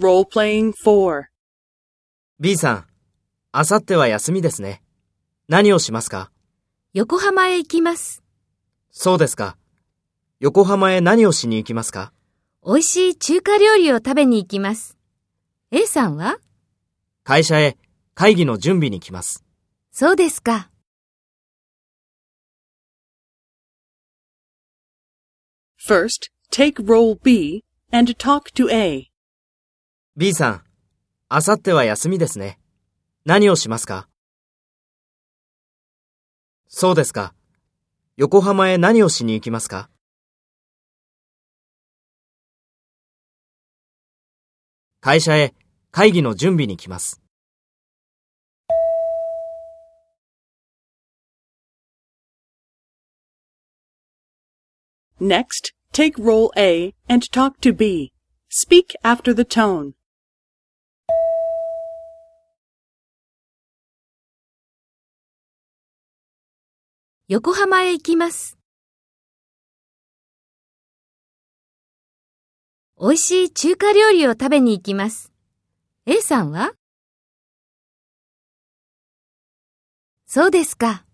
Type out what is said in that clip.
Role-playing 4. B さん、あさっては休みですね。何をしますか？横浜へ行きます。そうですか。横浜へ何をしに行きますか？美味しい中華料理を食べに行きます。A さんは？会社へ会議の準備に来ます。そうですか。First, take role B and talk to A. B さん、あさっては休みですね。何をしますか？そうですか。横浜へ何をしに行きますか？会社へ会議の準備に来ます。Next, take role A and talk to B. Speak after the tone. 横浜へ行きます。美味しい中華料理を食べに行きます。A さんは？そうですか。